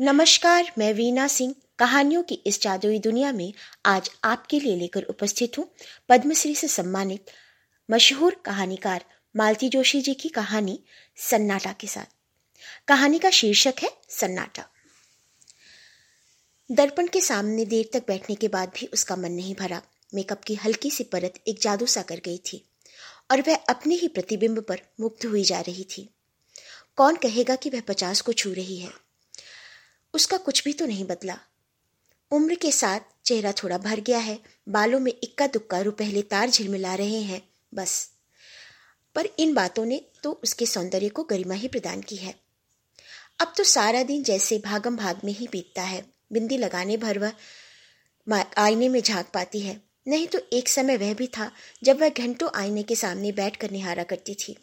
नमस्कार, मैं वीना सिंह। कहानियों की इस जादुई दुनिया में आज आपके लिए लेकर उपस्थित हूँ पद्मश्री से सम्मानित मशहूर कहानीकार मालती जोशी जी की कहानी सन्नाटा के साथ। कहानी का शीर्षक है सन्नाटा। दर्पण के सामने देर तक बैठने के बाद भी उसका मन नहीं भरा। मेकअप की हल्की सी परत एक जादू सा कर गई थी और वह अपने ही प्रतिबिंब पर मुक्त हुई जा रही थी। कौन कहेगा कि वह पचास को छू रही है? उसका कुछ भी तो नहीं बदला। उम्र के साथ चेहरा थोड़ा भर गया है। बालों में इक्का दुक्का रुपहले तार झिलमिला रहे हैं, बस। पर इन बातों ने तो उसके सौंदर्य को गरिमा ही प्रदान की है। अब तो सारा दिन जैसे भागम भाग में ही बीतता है। बिंदी लगाने भर वह आईने में झाँक पाती है। नहीं तो एक समय वह भी था जब वह घंटों आईने के सामने बैठ कर निहारा करती थी।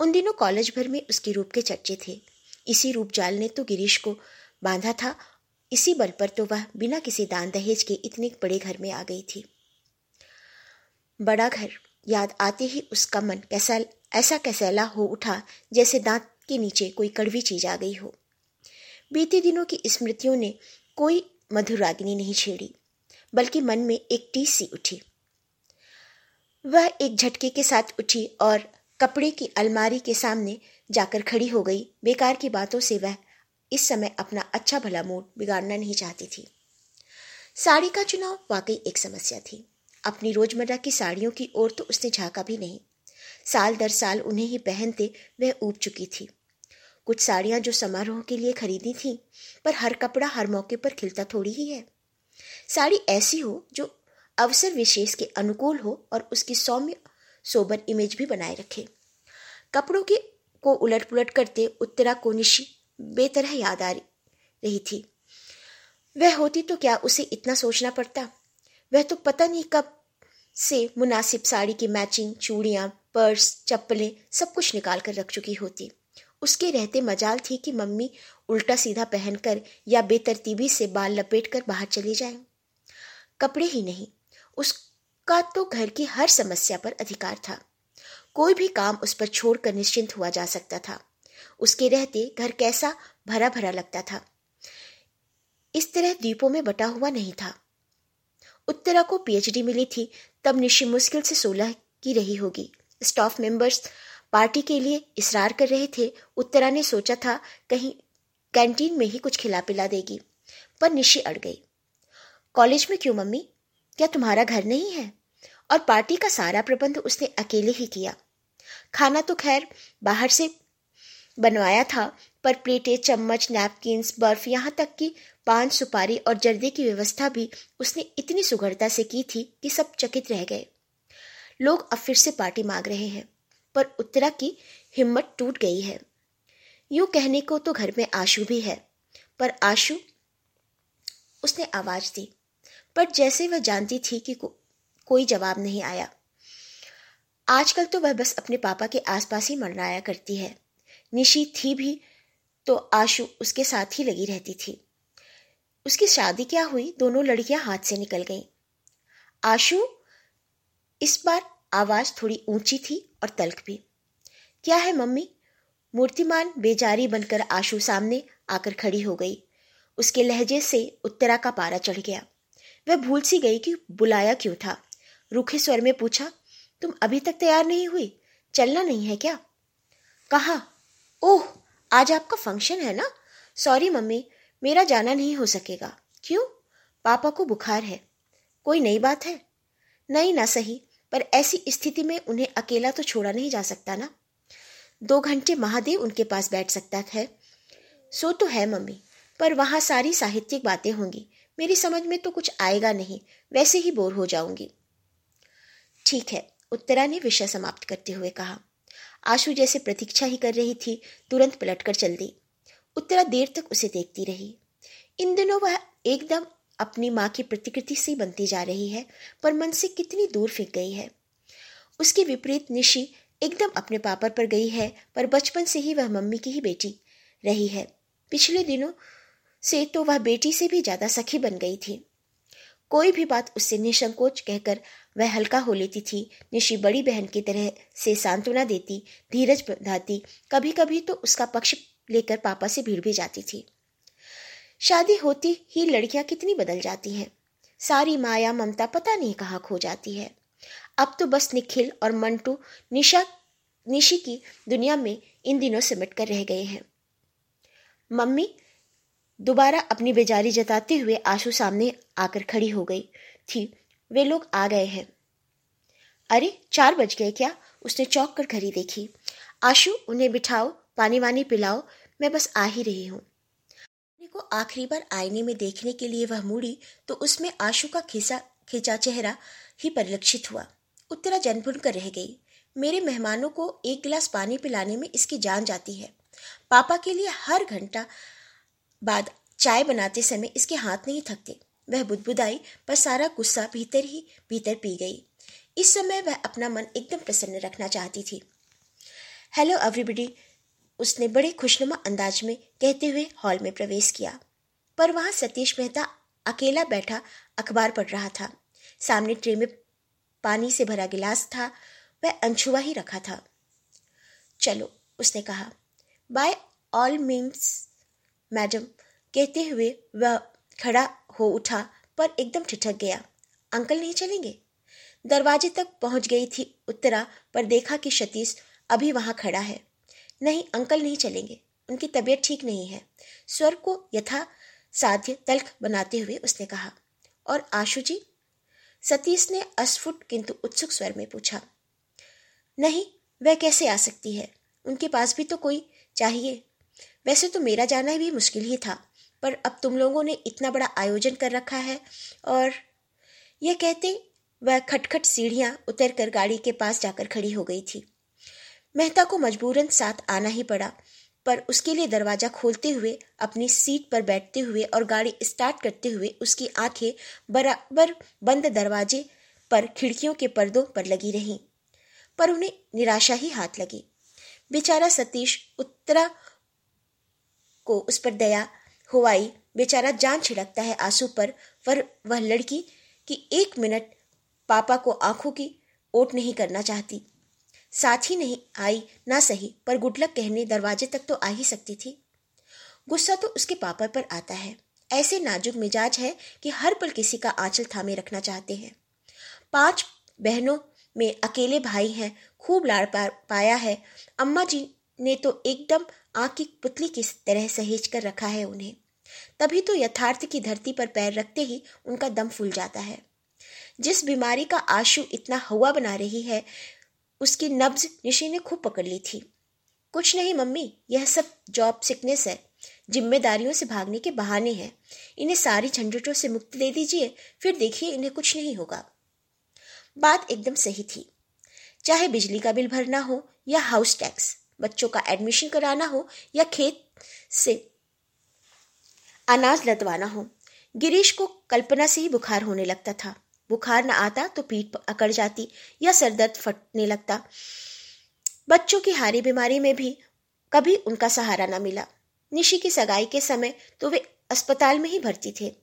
उन दिनों कॉलेज भर में उसके रूप के चर्चे थे। इसी रूप जाल ने तो गिरीश को बांधा था। इसी बल पर तो वह बिना किसी दान दहेज के इतने बड़े घर में आ गई थी। बड़ा घर, याद आते ही उसका मन कैसा ऐसा कैसैला हो उठा जैसे दांत के नीचे कोई कड़वी चीज़ आ गई हो। बीते दिनों की स्मृतियों ने कोई मधुर रागिनी नहीं छेड़ी, बल्कि मन में एक टीस सी उठी। वह एक झटके के साथ उठी और कपड़े की अलमारी के सामने जाकर खड़ी हो गई। बेकार की बातों से वह इस समय अपना अच्छा भला मूड बिगाड़ना नहीं चाहती थी। साड़ी का चुनाव वाकई एक समस्या थी। अपनी रोज़मर्रा की साड़ियों की ओर तो उसने झांका भी नहीं। साल दर साल उन्हें ही पहनते वह ऊब चुकी थी। कुछ साड़ियाँ जो समारोह के लिए खरीदी थी, पर हर कपड़ा हर मौके पर खिलता थोड़ी ही है। साड़ी ऐसी हो जो अवसर विशेष के अनुकूल हो और उसकी सौम्य, सोबर इमेज भी बनाए रखे। कपड़ों के को उलट पुलट करते उत्तरा को निशी बेतरह याद आ रही थी। वह होती तो क्या उसे इतना सोचना पड़ता? वह तो पता नहीं कब से मुनासिब साड़ी की मैचिंग, चूड़ियाँ, पर्स, चप्पलें सब कुछ निकाल कर रख चुकी होती। उसके रहते मजाल थी कि मम्मी उल्टा सीधा पहनकर या बेतरतीबी से बाल लपेट कर बाहर चली जाए। कपड़े ही नहीं, उसका तो घर की हर समस्या पर अधिकार था। कोई भी काम उस पर छोड़कर निश्चिंत हुआ जा सकता था। उसके रहते घर कैसा भरा भरा लगता था। इस तरह द्वीपों में बटा हुआ नहीं था। उत्तरा को पीएचडी मिली थी, तब निशी मुश्किल से सोलह की रही होगी। स्टाफ मेंबर्स पार्टी के लिए इसरार कर रहे थे। उत्तरा ने सोचा था, कहीं कैंटीन में ही कुछ खिला पिला देगी, पर निशी अड़ गई। कॉलेज में क्यों मम्मी? क्या तुम्हारा घर नहीं है? और पार्टी का सारा प्रबंध उसने अकेले ही किया। खाना तो खैर बाहर से बनवाया था पर प्लेटें चम्मच नैपकिन्स बर्फ़ यहाँ तक कि पान सुपारी और जर्दे की व्यवस्था भी उसने इतनी सुगढ़ता से की थी कि सब चकित रह गए। लोग अब फिर से पार्टी मांग रहे हैं पर उत्तरा की हिम्मत टूट गई है। यूँ कहने को तो घर में आशु भी है पर आशु उसने आवाज़ दी पर जैसे वह जानती थी कि को, कोई जवाब नहीं आया। आजकल तो वह बस अपने पापा के आसपास ही मरनाया करती है। निशी थी भी तो आशु उसके साथ ही लगी रहती थी। उसकी शादी क्या हुई, दोनों लड़कियाँ हाथ से निकल गईं। आशु, इस बार आवाज़ थोड़ी ऊँची थी और तल्ख भी। क्या है मम्मी? मूर्तिमान, बेजारी बनकर आशु सामने आकर खड़ी हो गई। उसके लहजे से उत्तरा का पारा चढ़ गया। वह भूल सी गई कि बुलाया क्यों था। रूखे स्वर में पूछा, तुम अभी तक तैयार नहीं हुई? चलना नहीं है क्या? कहा? ओह, आज आपका फ़ंक्शन है ना? सॉरी मम्मी, मेरा जाना नहीं हो सकेगा। क्यों? पापा को बुखार है। कोई नई बात है? नहीं, ना सही, पर ऐसी स्थिति में उन्हें अकेला तो छोड़ा नहीं जा सकता ना। दो घंटे महादेव उनके पास बैठ सकता है। सो तो है, मम्मी, पर वहाँ सारी साहित्यिक बातें होंगी। मेरी समझ में तो कुछ आएगा नहीं, वैसे ही बोर हो जाऊँगी। ठीक है, उत्तरा ने विषय समाप्त करते हुए कहा। आशु जैसे प्रतीक्षा ही कर रही थी, तुरंत पलटकर चल दी। उत्तरा देर तक उसे देखती रही। इन दिनों वह एकदम अपनी माँ की प्रतिकृति से बनती जा रही है, पर मन से कितनी दूर फिक गई है। उसके विपरीत निशी एकदम अपने पापर पर गई है, पर बचपन से ही वह मम्मी की ही बेटी रही है। पिछले दिनों से तो वह बेटी से भी ज़्यादा सखी बन गई थी। कोई भी बात उससे निसंकोच कहकर वह हल्का हो लेती थी। निशी बड़ी बहन की तरह से सांत्वना देती, धीरज बंधाती। कभी कभी तो उसका पक्ष लेकर पापा से भीड़ भी जाती थी। शादी होती ही लड़कियाँ कितनी बदल जाती हैं। सारी माया, ममता पता नहीं कहाँ खो जाती है। अब तो बस निखिल और मंटू, निशा, निशी की दुनिया में इन दिनों सिमट कर रह गए हैं। मम्मी दोबारा अपनी बेजारी जताते हुए आशु सामने आकर खड़ी हो गई थी। वे लोग आ गए हैं। अरे, चार बज गए क्या? उसने चौक कर घड़ी देखी। आशु, उन्हें बिठाओ, पानी वानी पिलाओ, मैं बस आ ही रही हूँ। को आखिरी बार आईने में देखने के लिए वह मुड़ी तो उसमें आशु का खिसा खिंचा चेहरा ही परिलक्षित हुआ। उत्तरा जनभुन कर रह गई। मेरे मेहमानों को एक गिलास पानी पिलाने में इसकी जान जाती है। पापा के लिए हर घंटा बाद चाय बनाते समय इसके हाथ नहीं थकते। वह बुदबुदाई, पर सारा गुस्सा भीतर ही भीतर पी गई। इस समय वह अपना मन एकदम प्रसन्न रखना चाहती थी। हेलो एवरीबडी, उसने बड़े खुशनुमा अंदाज में कहते हुए हॉल में प्रवेश किया। पर वहाँ सतीश मेहता अकेला बैठा अखबार पढ़ रहा था। सामने ट्रे में पानी से भरा गिलास था, वह अनछुआ ही रखा था। चलो, उसने कहा। बाय ऑल मीन्स मैडम कहते हुए वह खड़ा हो उठा, पर एकदम ठिठक गया। अंकल नहीं चलेंगे? दरवाजे तक पहुँच गई थी उत्तरा, पर देखा कि सतीश अभी वहाँ खड़ा है। नहीं, अंकल नहीं चलेंगे। उनकी तबीयत ठीक नहीं है। स्वर को यथा साध्य तल्ख बनाते हुए उसने कहा, और आशु जी? सतीश ने अस्फुट किंतु उत्सुक स्वर में पूछा, नहीं, वह कैसे आ सकती है? उनके पास भी तो कोई चाहिए। वैसे तो मेरा जाना भी मुश्किल ही था। पर अब तुम लोगों ने इतना बड़ा आयोजन कर रखा है और यह कहते वह खटखट सीढ़ियाँ उतर कर गाड़ी के पास जाकर खड़ी हो गई थी। मेहता को मजबूरन साथ आना ही पड़ा, पर उसके लिए दरवाज़ा खोलते हुए, अपनी सीट पर बैठते हुए और गाड़ी स्टार्ट करते हुए उसकी आँखें बराबर बंद दरवाजे पर खिड़कियों के पर्दों पर लगी रहीं, पर उन्हें निराशा ही हाथ लगी। बेचारा सतीश उत्तरा को उस पर दया हुआई बेचारा जान छिड़कता है आँसू पर पर वह लड़की कि एक मिनट पापा को आँखों की ओट नहीं करना चाहती। साथ ही नहीं आई, ना सही, पर गुडलक कहने दरवाजे तक तो आ ही सकती थी। गुस्सा तो उसके पापा पर आता है। ऐसे नाजुक मिजाज है कि हर पल किसी का आंचल थामे रखना चाहते हैं। पाँच बहनों में अकेले भाई हैं, खूब लाड़ पाया है। अम्मा जी ने तो एकदम आँख की पुतली की तरह सहेज कर रखा है उन्हें। तभी तो यथार्थ की धरती पर पैर रखते ही उनका दम फूल जाता है। जिस बीमारी का आशु इतना हवा बना रही है, उसकी नब्ज निशी ने खूब पकड़ ली थी। कुछ नहीं मम्मी, यह सब जॉब सिकनेस है। जिम्मेदारियों से भागने के बहाने हैं। इन्हें सारी झंझटों से मुक्ति दे दीजिए, फिर देखिए इन्हें कुछ नहीं होगा। बात एकदम सही थी। चाहे बिजली का बिल भरना हो या हाउस टैक्स बच्चों का एडमिशन कराना हो या खेत से अनाज लदवाना हो। गिरीश को कल्पना से ही बुखार होने लगता था। बुखार न आता तो पीठ अकड़ जाती या सरदर्द फटने लगता। बच्चों की हारी बीमारी में भी कभी उनका सहारा न मिला। निशी की सगाई के समय तो वे अस्पताल में ही भर्ती थे।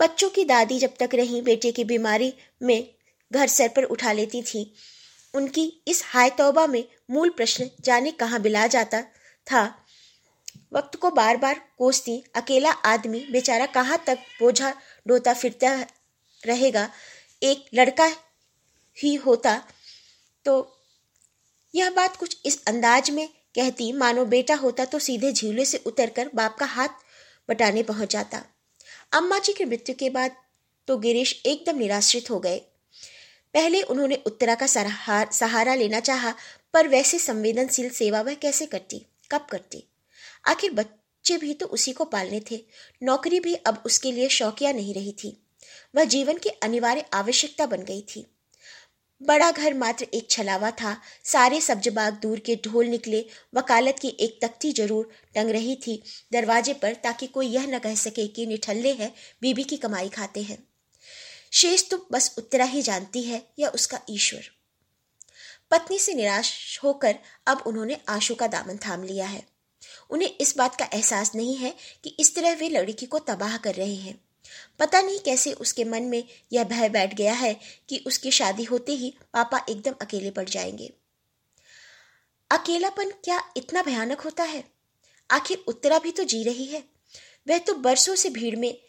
बच्चों की दादी जब तक रही, बेटे की बीमारी में घर सर पर उठा लेती थी। उनकी इस हाय तौबा में मूल प्रश्न जाने कहाँ बिला जाता था। वक्त को बार बार कोसती, अकेला आदमी बेचारा कहाँ तक बोझा ढोता फिरता रहेगा। एक लड़का ही होता तो यह बात कुछ इस अंदाज में कहती, मानो बेटा होता तो सीधे झीले से उतरकर बाप का हाथ बटाने पहुँच जाता। अम्मा जी की मृत्यु के बाद तो गिरीश एकदम निराश्रित हो गए। पहले उन्होंने उत्तरा का सहारा लेना चाहा पर वैसे संवेदनशील सेवा वह कैसे करती? कब करती? आखिर बच्चे भी तो उसी को पालने थे। नौकरी भी अब उसके लिए शौकिया नहीं रही थी। वह जीवन की अनिवार्य आवश्यकता बन गई थी। बड़ा घर मात्र एक छलावा था। सारे सब्जबाग दूर के ढोल निकले। वकालत की एक तख्ती ज़रूर टंग रही थी दरवाजे पर ताकि कोई यह न कह सके कि निठल्ले है, बीबी की कमाई खाते हैं। शेष तो बस उत्तरा ही जानती है या उसका ईश्वर। पत्नी से निराश होकर अब उन्होंने आशु का दामन थाम लिया है। उन्हें इस बात का एहसास नहीं है कि इस तरह वे लड़की को तबाह कर रहे हैं। पता नहीं कैसे उसके मन में यह भय बैठ गया है कि उसकी शादी होते ही पापा एकदम अकेले पड़ जाएँगे। अकेलापन क्या इतना भयानक होता है? आखिर उत्तरा भी तो जी रही है। वह तो बरसों से भीड़ में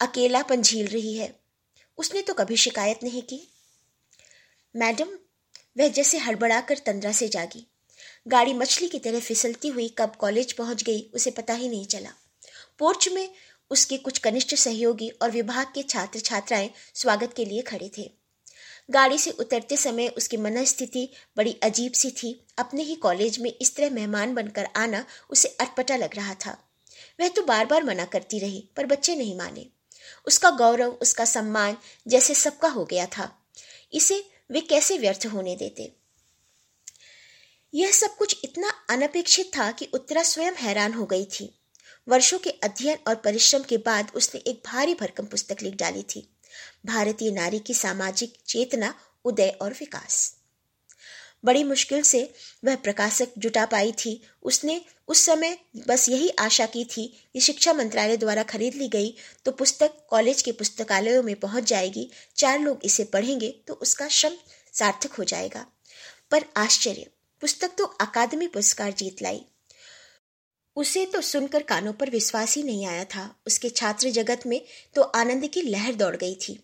अकेलापन झील रही है। उसने तो कभी शिकायत नहीं की। मैडम वह जैसे हड़बड़ाकर तंद्रा से जागी। गाड़ी मछली की तरह फिसलती हुई कब कॉलेज पहुँच गई, उसे पता ही नहीं चला। पोर्च में उसके कुछ कनिष्ठ सहयोगी और विभाग के छात्र छात्राएँ स्वागत के लिए खड़े थे। गाड़ी से उतरते समय उसकी मनस्थिति बड़ी अजीब सी थी। अपने ही कॉलेज में इस तरह मेहमान बनकर आना उसे अटपटा लग रहा था। वह तो बार बार मना करती रही, पर बच्चे नहीं माने। उसका गौरव, उसका सम्मान जैसे सबका हो गया था। इसे वे कैसे व्यर्थ होने देते? यह सब कुछ इतना अनपेक्षित था कि उत्तरा स्वयं हैरान हो गई थी। वर्षों के अध्ययन और परिश्रम के बाद उसने एक भारी भरकम पुस्तक लिख डाली थी। भारतीय नारी की सामाजिक चेतना, उदय और विकास। बड़ी मुश्किल से वह प्रकाशक जुटा पाई थी। उसने उस समय बस यही आशा की थी कि शिक्षा मंत्रालय द्वारा खरीद ली गई तो पुस्तक कॉलेज के पुस्तकालयों में पहुँच जाएगी। चार लोग इसे पढ़ेंगे तो उसका श्रम सार्थक हो जाएगा। पर आश्चर्य, पुस्तक तो अकादमी पुरस्कार जीत लाई। उसे तो सुनकर कानों पर विश्वास ही नहीं आया था। उसके छात्र जगत में तो आनंद की लहर दौड़ गई थी।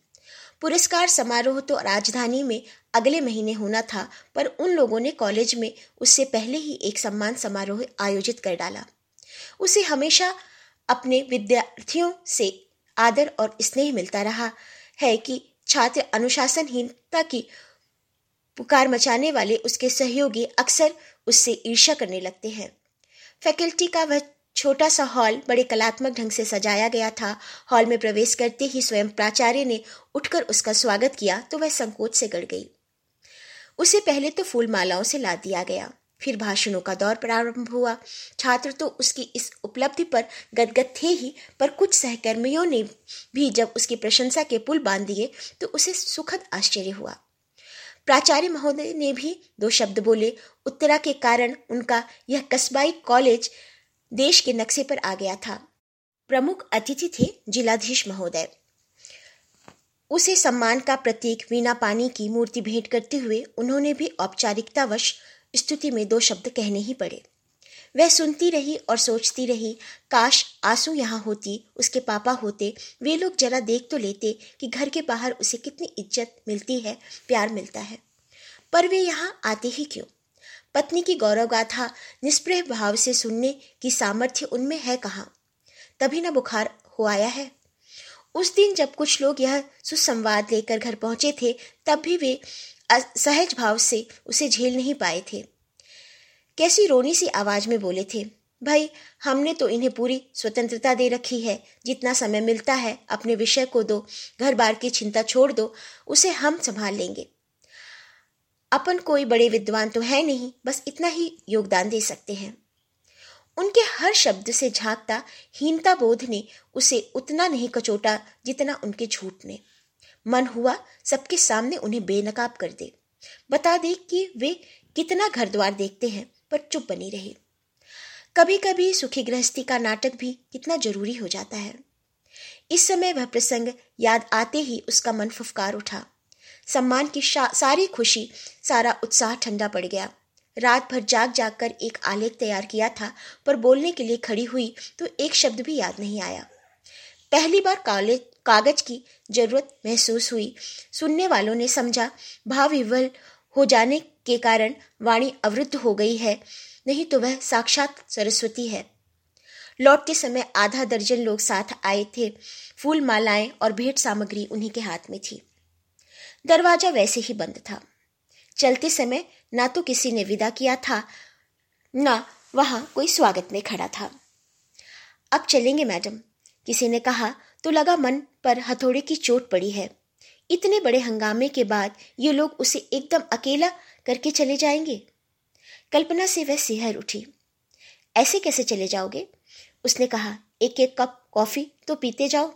पुरस्कार समारोह तो राजधानी में अगले महीने होना था, पर उन लोगों ने कॉलेज में उससे पहले ही एक सम्मान समारोह आयोजित कर डाला। उसे हमेशा अपने विद्यार्थियों से आदर और स्नेह मिलता रहा है कि छात्र अनुशासनहीनता की पुकार मचाने वाले उसके सहयोगी अक्सर उससे ईर्ष्या करने लगते हैं। फैकल्टी का वह छोटा सा हॉल बड़े कलात्मक ढंग से सजाया गया था। हॉल में प्रवेश करते ही स्वयं प्राचार्य ने उठकर उसका स्वागत किया तो वह संकोच से गड़ गई। उसे पहले तो फूल मालाओं से ला दिया गया, फिर भाषणों का दौर प्रारंभ हुआ। छात्र तो उसकी इस उपलब्धि पर गदगद थे ही, पर कुछ सहकर्मियों ने भी जब उसकी प्रशंसा के पुल बाँध दिए तो उसे सुखद आश्चर्य हुआ। प्राचार्य महोदय ने भी दो शब्द बोले। उत्तरा के कारण उनका यह कस्बाई कॉलेज देश के नक्शे पर आ गया था। प्रमुख अतिथि थे जिलाधीश महोदय। उसे सम्मान का प्रतीक वीणा पानी की मूर्ति भेंट करते हुए उन्होंने भी औपचारिकतावश स्तुति में दो शब्द कहने ही पड़े। वह सुनती रही और सोचती रही, काश आँसू यहाँ होती, उसके पापा होते, वे लोग जरा देख तो लेते कि घर के बाहर उसे कितनी इज़्ज़त मिलती है, प्यार मिलता है। पर वे यहाँ आते ही क्यों? पत्नी की गौरव गाथा निष्प्रह भाव से सुनने की सामर्थ्य उनमें है कहाँ? तभी न बुखार हो आया है। उस दिन जब कुछ लोग यह सुसंवाद लेकर घर पहुँचे थे, तब भी वे सहज भाव से उसे झेल नहीं पाए थे। कैसी रोनी सी आवाज़ में बोले थे, भाई, हमने तो इन्हें पूरी स्वतंत्रता दे रखी है। जितना समय मिलता है, अपने विषय को दो घर बार की चिंता छोड़ दो, उसे हम संभाल लेंगे। अपन कोई बड़े विद्वान तो है नहीं, बस इतना ही योगदान दे सकते हैं। उनके हर शब्द से झांकता, हीनता बोध ने उसे उतना नहीं कचोटा जितना उनके झूठ ने। मन हुआ, सबके सामने उन्हें बेनकाब कर दे। बता दे कि वे कितना घर द्वार देखते हैं, पर चुप बनी रही। कभी कभी सुखी गृहस्थी का नाटक भी कितना ज़रूरी हो जाता है। इस समय वह प्रसंग याद आते ही उसका मन फुफकार उठा। सम्मान की सारी खुशी, सारा उत्साह ठंडा पड़ गया। रात भर जाग जाग कर एक आलेख तैयार किया था, पर बोलने के लिए खड़ी हुई तो एक शब्द भी याद नहीं आया। पहली बार कॉलेज कागज़ की ज़रूरत महसूस हुई। सुनने वालों ने समझा, भाव विवल हो जाने के कारण वाणी अवरुद्ध हो गई है, नहीं तो वह साक्षात सरस्वती है। लौटते समय आधा दर्जन लोग साथ आए थे। फूल मालाएँ और भेंट सामग्री उन्हीं के हाथ में थी। दरवाज़ा वैसे ही बंद था। चलते समय ना तो किसी ने विदा किया था, ना वहाँ कोई स्वागत में खड़ा था। अब चलेंगे, मैडम। किसी ने कहा तो लगा मन पर हथौड़े की चोट पड़ी है। इतने बड़े हंगामे के बाद ये लोग उसे एकदम अकेला करके चले जाएँगे? कल्पना से वह सिहर उठी। ऐसे कैसे चले जाओगे? उसने कहा, एक एक कप कॉफ़ी तो पीते जाओ।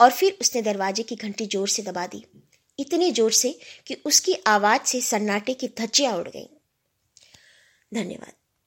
और फिर उसने दरवाजे की घंटी ज़ोर से दबा दी। इतने ज़ोर से कि उसकी आवाज़ से सन्नाटे की धज्जियाँ उड़ गईं। धन्यवाद।